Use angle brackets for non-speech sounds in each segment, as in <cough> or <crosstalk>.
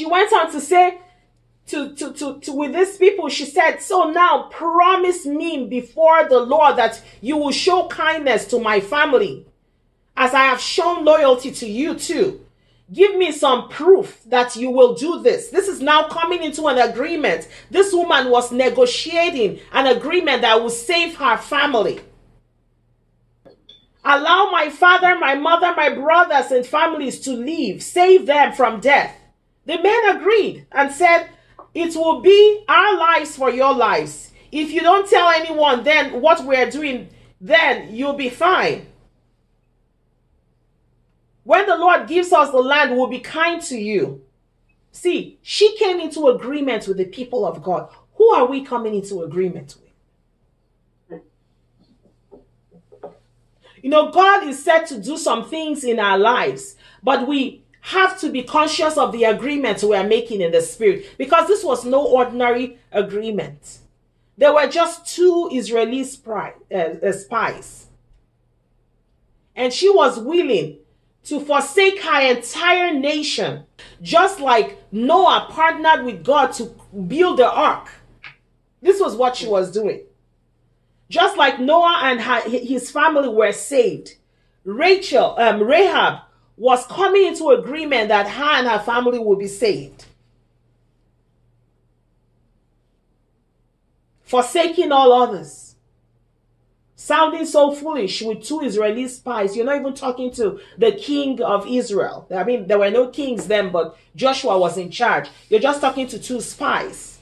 She went on to say, to, to, to, to with these people, she said, So now promise me before the Lord that you will show kindness to my family as I have shown loyalty to you too. Give me some proof that you will do this. This is now coming into an agreement. This woman was negotiating an agreement that will save her family. Allow my father, my mother, my brothers, and families to live. Save them from death. The men agreed and said, It will be our lives for your lives. If you don't tell anyone then what we're doing, then you'll be fine. When the Lord gives us the land, we'll be kind to you. See, she came into agreement with the people of God. Who are we coming into agreement with? You know, God is said to do some things in our lives, but we have to be conscious of the agreement we are making in the spirit because this was no ordinary agreement. There were just two Israeli uh, uh, spies, and she was willing to forsake her entire nation, just like Noah partnered with God to build the ark. This was what she was doing. Just like Noah and her, his family were saved, Rachel, um, Rahab was coming into agreement that her and her family would be saved. Forsaking all others sounding so foolish with two Israeli spies. You're not even talking to the king of Israel. I mean, there were no kings then, but Joshua was in charge. You're just talking to two spies.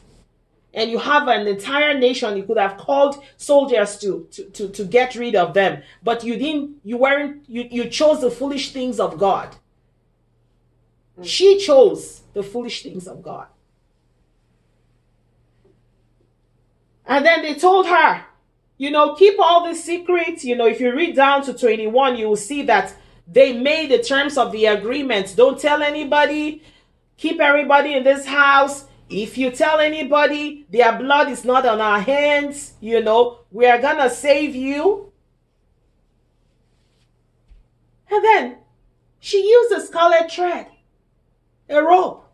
And you have an entire nation. You could have called soldiers to, to, to, to get rid of them. But you didn't, you weren't, you, you chose the foolish things of God. Mm. She chose the foolish things of God. And then they told her, you know, keep all the secrets. You know, if you read down to 21, you will see that they made the terms of the agreement. Don't tell anybody. Keep everybody in this house. If you tell anybody, their blood is not on our hands. You know, we are to save you. And then she used a scarlet thread, a rope.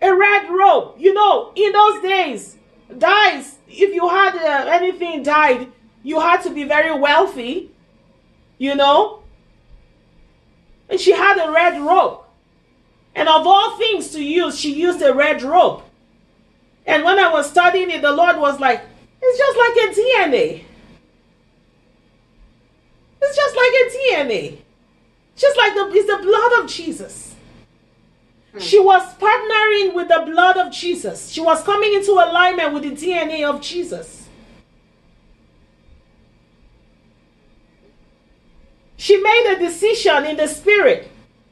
A red rope. You know, in those days, guys, if you had uh, anything dyed, you had to be very wealthy, you know. And she had a red rope. And of all things to use, she used a red rope. And when I was studying it, the Lord was like, it's just like a DNA. It's just like a DNA. Just like the, it's the blood of Jesus. Hmm. She was partnering with the blood of Jesus. She was coming into alignment with the DNA of Jesus. She made a decision in the spirit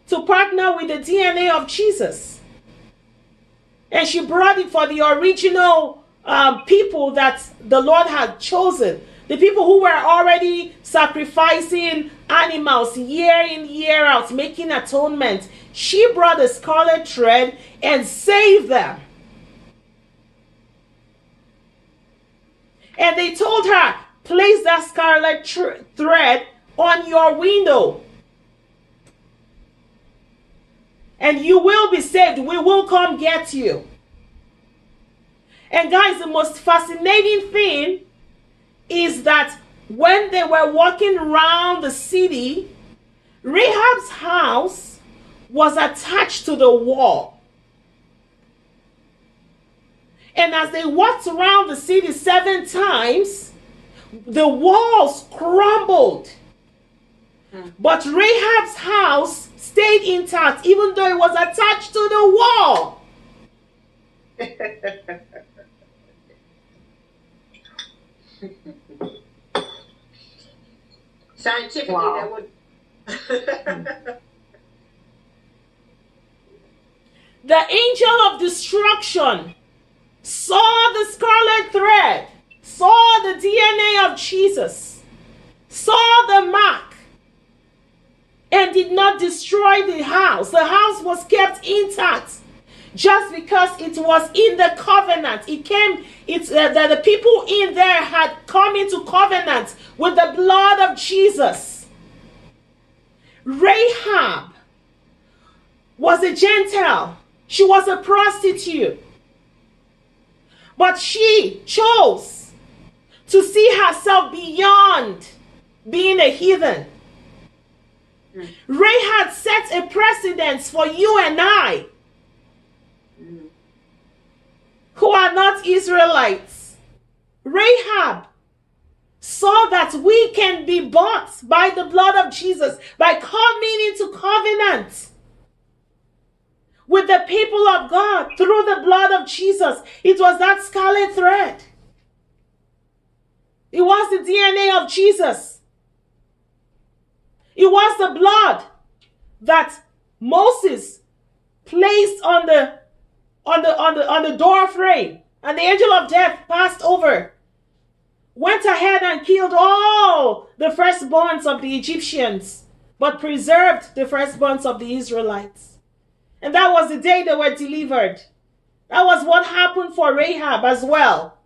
to partner with the DNA of Jesus. And she brought it for the original um, people that the Lord had chosen. The people who were already sacrificing animals year in, year out, making atonement she brought a scarlet thread and saved them. And they told her, place that scarlet thread on your window. And you will be saved. We will come get you. And guys, the most fascinating thing is that when they were walking around the city, Rahab's house was attached to the wall. And as they walked around the city seven times, the walls crumbled. But Rahab's house stayed intact, even though it was attached to the wall. Scientifically, wow. that would. <laughs> the angel of destruction saw the scarlet thread, saw the DNA of Jesus, saw the mark, and did not destroy the house. The house was kept intact just because it was in the covenant. It came, it's uh, that the people in there had come into covenant with the blood of Jesus. Rahab was a Gentile, she was a prostitute. But she chose to see herself beyond being a heathen. Mm. Rahab set a precedence for you and I mm. who are not Israelites. Rahab saw that we can be bought by the blood of Jesus by coming into covenant with the people of God through the blood of Jesus. It was that scarlet thread. It was the DNA of Jesus. It was the blood that Moses placed on the on the on the on the door frame and the angel of death passed over went ahead and killed all the firstborns of the Egyptians but preserved the firstborns of the Israelites. And that was the day they were delivered. That was what happened for Rahab as well.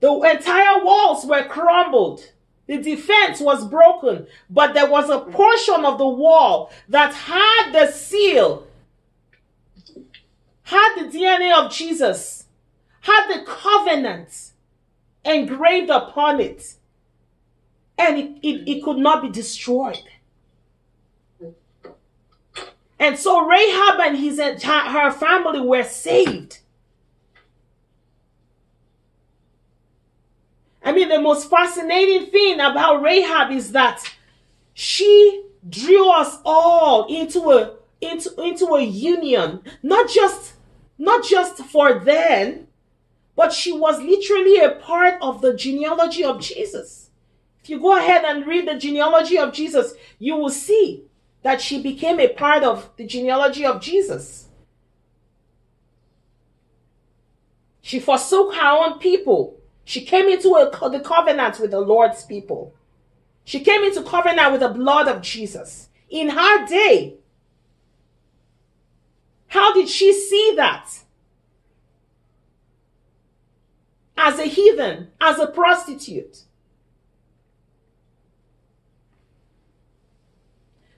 The entire walls were crumbled the defense was broken, but there was a portion of the wall that had the seal, had the DNA of Jesus, had the covenant engraved upon it, and it, it, it could not be destroyed. And so Rahab and his her family were saved. I mean, the most fascinating thing about Rahab is that she drew us all into a into into a union, not just not just for then, but she was literally a part of the genealogy of Jesus. If you go ahead and read the genealogy of Jesus, you will see that she became a part of the genealogy of Jesus. She forsook her own people she came into a, the covenant with the Lord's people. She came into covenant with the blood of Jesus. In her day, how did she see that? As a heathen, as a prostitute.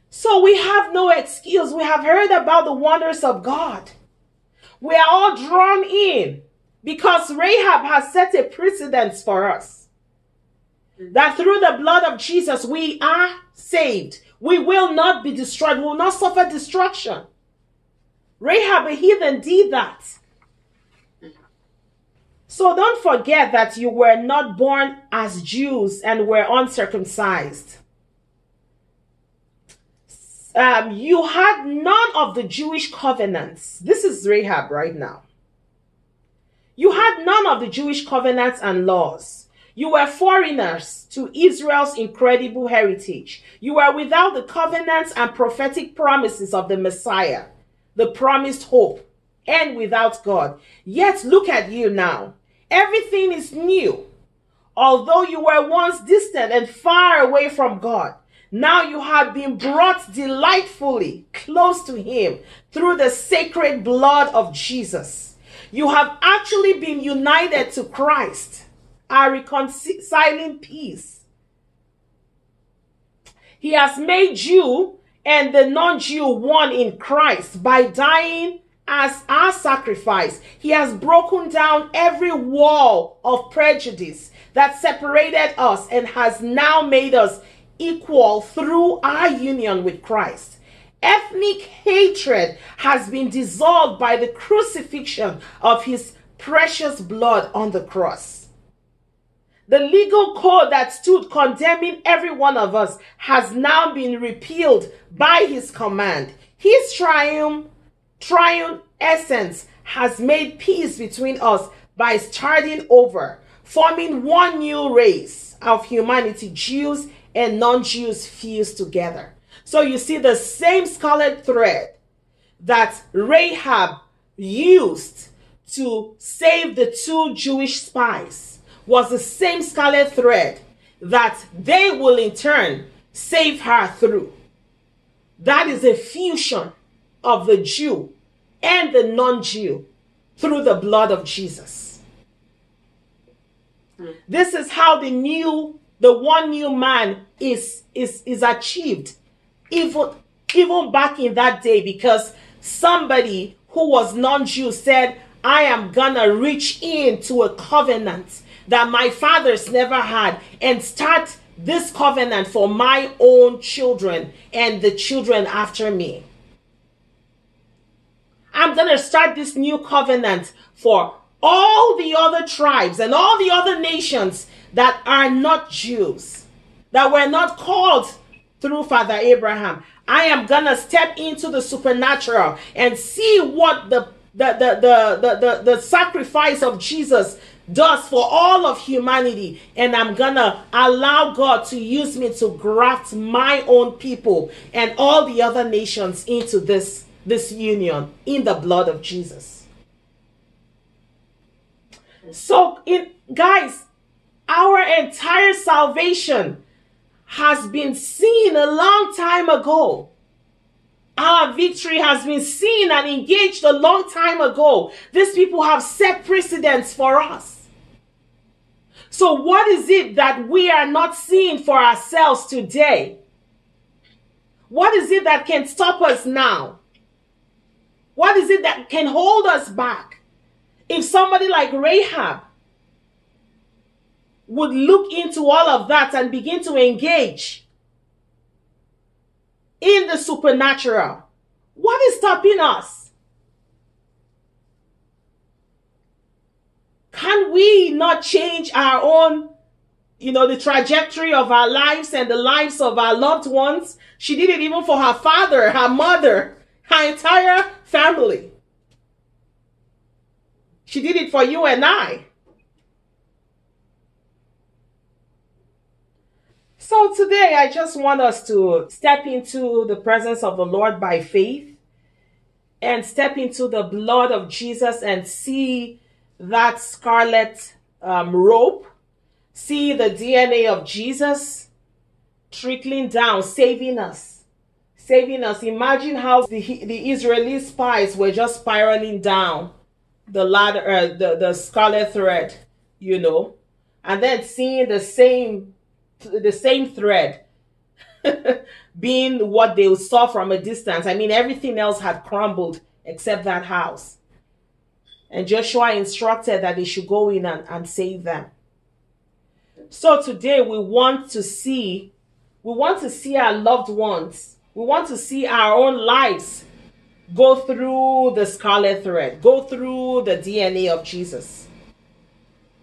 So we have no excuse. We have heard about the wonders of God. We are all drawn in because Rahab has set a precedence for us. That through the blood of Jesus we are saved. We will not be destroyed. We will not suffer destruction. Rahab, a heathen, did that. So don't forget that you were not born as Jews and were uncircumcised. Um, you had none of the Jewish covenants. This is Rahab right now. You had none of the Jewish covenants and laws. You were foreigners to Israel's incredible heritage. You were without the covenants and prophetic promises of the Messiah, the promised hope, and without God. Yet look at you now. Everything is new. Although you were once distant and far away from God, now you have been brought delightfully close to Him through the sacred blood of Jesus. You have actually been united to Christ, a reconciling peace. He has made you and the non Jew one in Christ by dying as our sacrifice. He has broken down every wall of prejudice that separated us and has now made us equal through our union with Christ. Ethnic hatred has been dissolved by the crucifixion of his precious blood on the cross. The legal code that stood condemning every one of us has now been repealed by his command. His triumph, triumph essence has made peace between us by starting over, forming one new race of humanity, Jews and non-Jews fused together. So you see the same scarlet thread that Rahab used to save the two Jewish spies was the same scarlet thread that they will in turn save her through. That is a fusion of the Jew and the non Jew through the blood of Jesus. This is how the new the one new man is is is achieved even even back in that day because somebody who was non-Jew said, I am gonna reach into a covenant that my fathers never had and start this covenant for my own children and the children after me. I'm to start this new covenant for all the other tribes and all the other nations that are not Jews, that were not called through Father Abraham. I am to step into the supernatural and see what the the, the, the, the, the, the sacrifice of Jesus does for all of humanity. And I'm gonna allow God to use me to graft my own people and all the other nations into this, this union in the blood of Jesus. So, in guys, our entire salvation has been seen a long time ago. Our victory has been seen and engaged a long time ago. These people have set precedents for us. So, what is it that we are not seeing for ourselves today? What is it that can stop us now? What is it that can hold us back? If somebody like Rahab would look into all of that and begin to engage in the supernatural, what is stopping us? Can we not change our own, you know, the trajectory of our lives and the lives of our loved ones? She did it even for her father, her mother, her entire family. She did it for you and I. So today, I just want us to step into the presence of the Lord by faith and step into the blood of Jesus and see that scarlet um, rope, see the DNA of Jesus trickling down, saving us. Saving us. Imagine how the, the Israeli spies were just spiraling down the ladder, uh, the, the scarlet thread, you know, and then seeing the same, the same thread <laughs> being what they saw from a distance. I mean, everything else had crumbled except that house. And Joshua instructed that they should go in and, and save them. So today we want to see, we want to see our loved ones. We want to see our own lives go through the scarlet thread, go through the DNA of Jesus.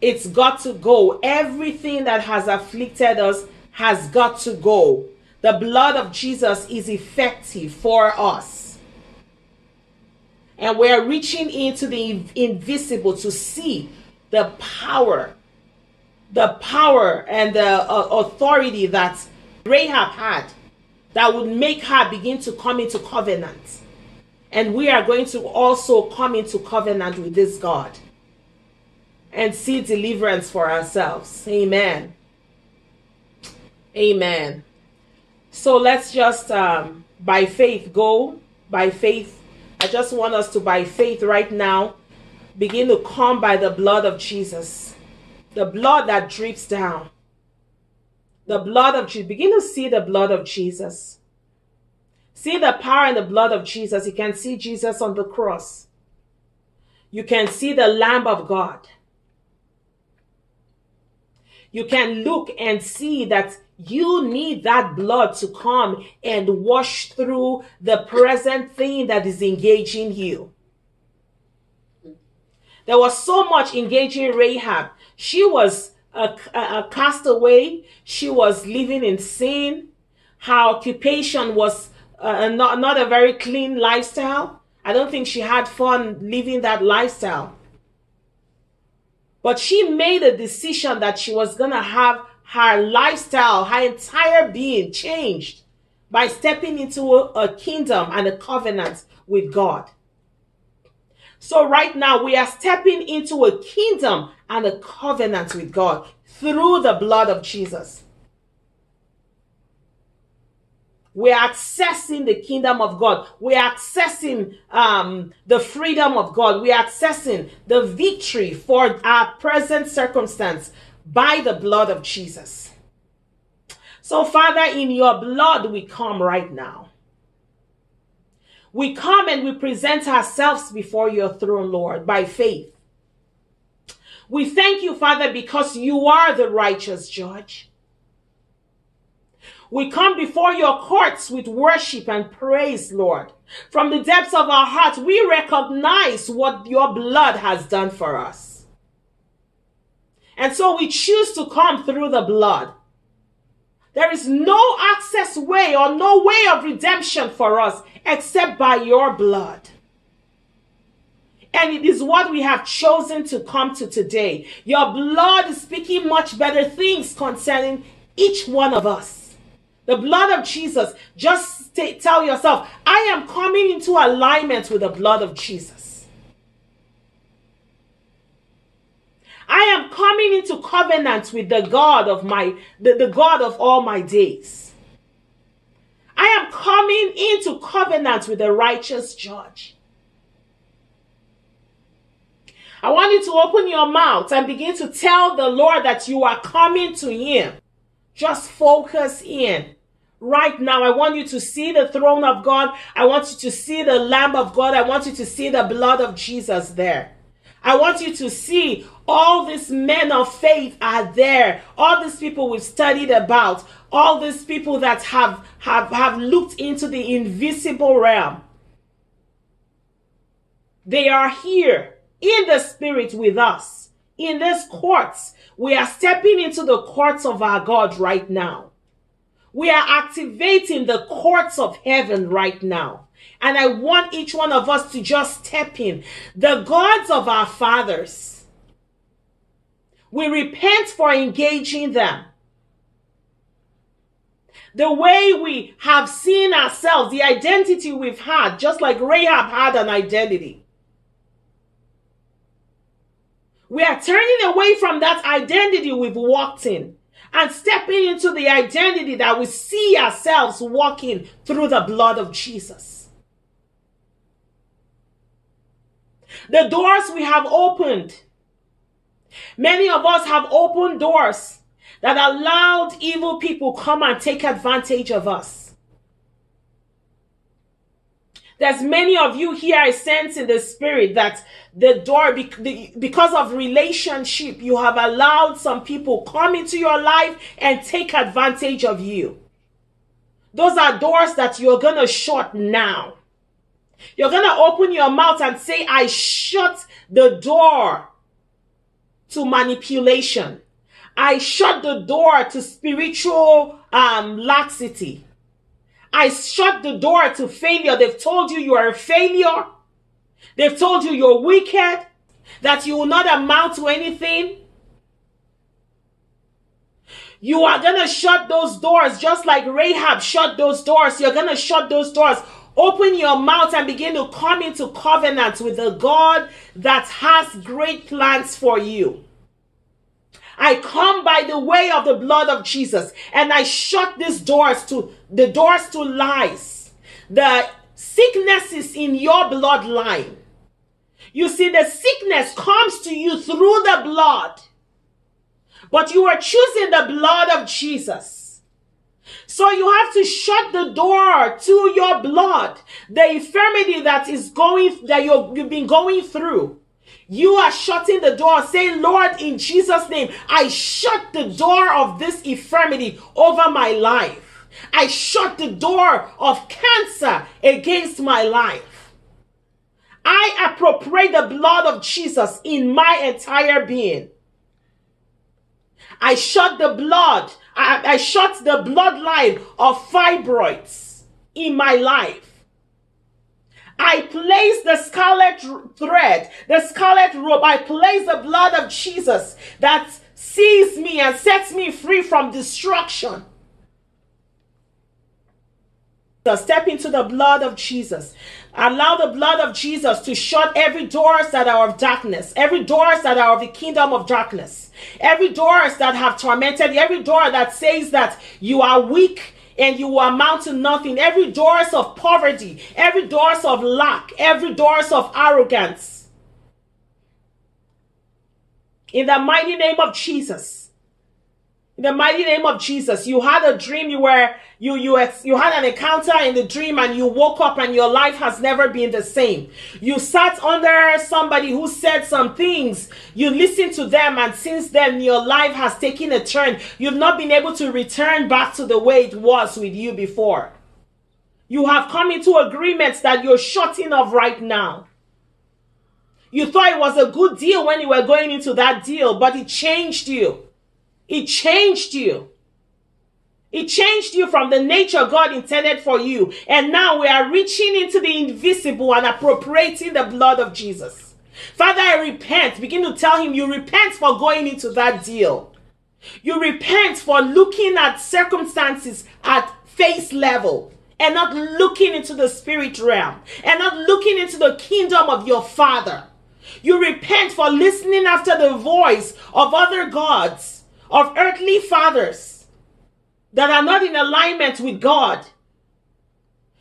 It's got to go. Everything that has afflicted us has got to go. The blood of Jesus is effective for us and we're reaching into the invisible to see the power, the power and the uh, authority that Rahab had that would make her begin to come into covenant. And we are going to also come into covenant with this God and see deliverance for ourselves. Amen. Amen. So let's just, um, by faith, go by faith I just want us to, by faith right now, begin to come by the blood of Jesus. The blood that drips down. The blood of Jesus. Begin to see the blood of Jesus. See the power in the blood of Jesus. You can see Jesus on the cross. You can see the Lamb of God. You can look and see that you need that blood to come and wash through the present thing that is engaging you. There was so much engaging Rahab. She was a, a, a castaway. She was living in sin. Her occupation was uh, not, not a very clean lifestyle. I don't think she had fun living that lifestyle. But she made a decision that she was going to have her lifestyle, her entire being changed by stepping into a, a kingdom and a covenant with God. So, right now, we are stepping into a kingdom and a covenant with God through the blood of Jesus. We're accessing the kingdom of God. We're accessing um, the freedom of God. We're accessing the victory for our present circumstance by the blood of Jesus. So, Father, in your blood we come right now. We come and we present ourselves before your throne, Lord, by faith. We thank you, Father, because you are the righteous judge. We come before your courts with worship and praise, Lord. From the depths of our hearts, we recognize what your blood has done for us. And so we choose to come through the blood. There is no access way or no way of redemption for us except by your blood. And it is what we have chosen to come to today. Your blood is speaking much better things concerning each one of us. The blood of Jesus, just tell yourself, I am coming into alignment with the blood of Jesus. I am coming into covenant with the God of my the, the God of all my days. I am coming into covenant with the righteous judge. I want you to open your mouth and begin to tell the Lord that you are coming to Him. Just focus in. Right now, I want you to see the throne of God. I want you to see the Lamb of God. I want you to see the blood of Jesus there. I want you to see all these men of faith are there. All these people we've studied about. All these people that have, have, have looked into the invisible realm. They are here in the spirit with us. In this courts, we are stepping into the courts of our God right now. We are activating the courts of heaven right now. And I want each one of us to just step in. The gods of our fathers. We repent for engaging them. The way we have seen ourselves, the identity we've had, just like Rahab had an identity. We are turning away from that identity we've walked in and stepping into the identity that we see ourselves walking through the blood of Jesus. The doors we have opened. Many of us have opened doors that allowed evil people come and take advantage of us. There's many of you here, I sense in the spirit that the door, because of relationship, you have allowed some people come into your life and take advantage of you. Those are doors that you're going to shut now. You're going to open your mouth and say, I shut the door to manipulation. I shut the door to spiritual um, laxity. I shut the door to failure. They've told you you are a failure. They've told you you're wicked, that you will not amount to anything. You are going to shut those doors just like Rahab shut those doors. You're going to shut those doors. Open your mouth and begin to come into covenant with the God that has great plans for you. I come by the way of the blood of Jesus and I shut these doors to the doors to lies. The sicknesses in your bloodline. You see, the sickness comes to you through the blood, but you are choosing the blood of Jesus. So you have to shut the door to your blood, the infirmity that is going, that you've been going through. You are shutting the door. Say, Lord, in Jesus' name, I shut the door of this infirmity over my life. I shut the door of cancer against my life. I appropriate the blood of Jesus in my entire being. I shut the blood, I, I shut the bloodline of fibroids in my life. I place the scarlet thread, the scarlet robe. I place the blood of Jesus that sees me and sets me free from destruction. Step into the blood of Jesus. Allow the blood of Jesus to shut every doors that are of darkness, every doors that are of the kingdom of darkness, every doors that have tormented, every door that says that you are weak, and you will amount to nothing. Every doors of poverty, every doors of lack, every doors of arrogance. In the mighty name of Jesus, In the mighty name of Jesus, you had a dream. You were you you you had an encounter in the dream, and you woke up, and your life has never been the same. You sat under somebody who said some things. You listened to them, and since then, your life has taken a turn. You've not been able to return back to the way it was with you before. You have come into agreements that you're shutting off right now. You thought it was a good deal when you were going into that deal, but it changed you. It changed you. It changed you from the nature God intended for you. And now we are reaching into the invisible and appropriating the blood of Jesus. Father, I repent. Begin to tell him you repent for going into that deal. You repent for looking at circumstances at face level and not looking into the spirit realm and not looking into the kingdom of your Father. You repent for listening after the voice of other gods of earthly fathers that are not in alignment with God.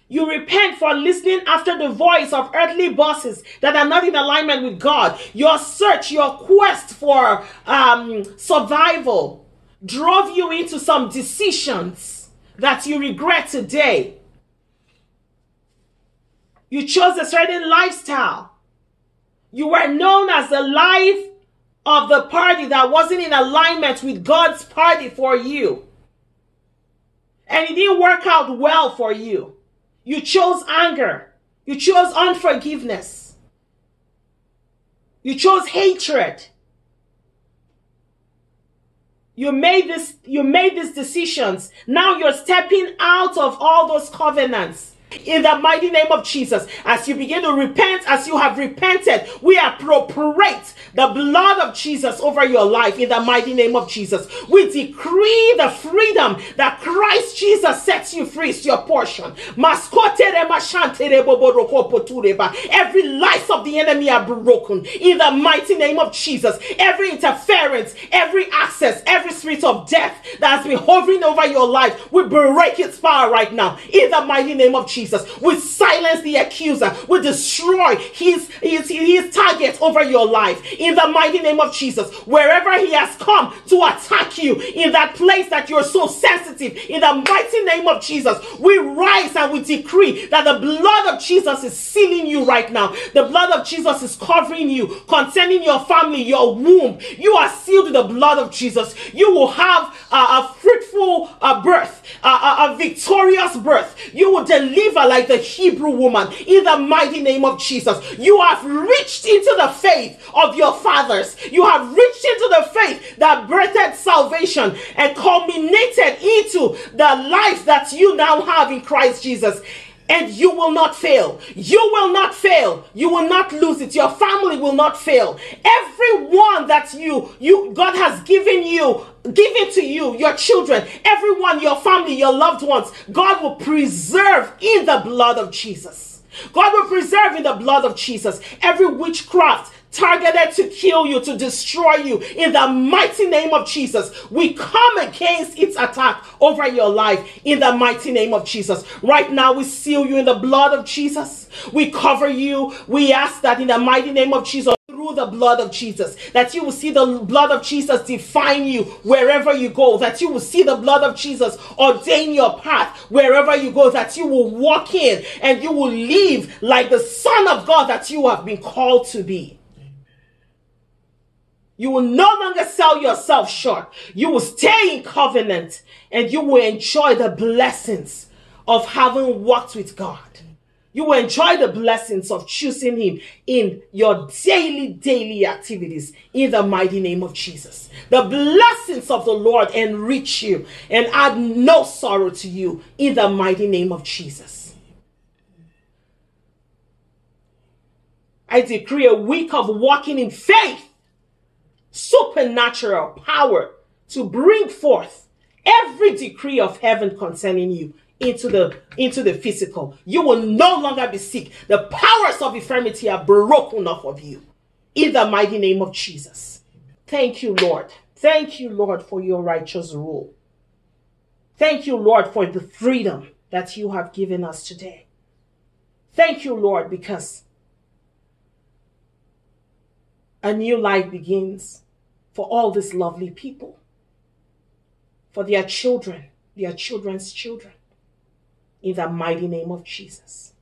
You repent for listening after the voice of earthly bosses that are not in alignment with God. Your search, your quest for um, survival drove you into some decisions that you regret today. You chose a certain lifestyle. You were known as the life of the party that wasn't in alignment with God's party for you. And it didn't work out well for you. You chose anger. You chose unforgiveness. You chose hatred. You made this you made these decisions. Now you're stepping out of all those covenants in the mighty name of Jesus. As you begin to repent, as you have repented, we appropriate the blood of Jesus over your life in the mighty name of Jesus. We decree the freedom that Christ Jesus sets you free is your portion. Every life of the enemy are broken in the mighty name of Jesus. Every interference, every access, every spirit of death that has been hovering over your life, we break its power right now in the mighty name of Jesus. We silence the accuser. We destroy his, his, his target over your life in the mighty name of Jesus. Wherever he has come to attack you in that place that you're so sensitive, in the mighty name of Jesus, we rise and we decree that the blood of Jesus is sealing you right now. The blood of Jesus is covering you concerning your family, your womb. You are sealed with the blood of Jesus. You will have a, fruitful birth, a, a victorious birth. You will deliver like the Hebrew woman in the mighty name of Jesus. You have reached into the faith of your fathers. You have reached into the faith that birthed salvation and culminated into the life that you now have in Christ Jesus and you will not fail. You will not fail. You will not lose it. Your family will not fail. Everyone that you you God has given you given to you, your children, everyone, your family, your loved ones, God will preserve in the blood of Jesus. God will preserve in the blood of Jesus every witchcraft, targeted to kill you, to destroy you. In the mighty name of Jesus, we come against its attack over your life in the mighty name of Jesus. Right now, we seal you in the blood of Jesus. We cover you. We ask that in the mighty name of Jesus through the blood of Jesus, that you will see the blood of Jesus define you wherever you go, that you will see the blood of Jesus ordain your path wherever you go, that you will walk in and you will live like the Son of God that you have been called to be. You will no longer sell yourself short. You will stay in covenant and you will enjoy the blessings of having walked with God. You will enjoy the blessings of choosing Him in your daily, daily activities in the mighty name of Jesus. The blessings of the Lord enrich you and add no sorrow to you in the mighty name of Jesus. I decree a week of walking in faith supernatural power to bring forth every decree of heaven concerning you into the into the physical. You will no longer be sick. The powers of infirmity are broken off of you. In the mighty name of jesus. Thank you lord. Thank you lord for your righteous rule. Thank you lord for the freedom that you have given us today. Thank you lord because a new life begins for all these lovely people. for their children, their children's children. In the mighty name of Jesus.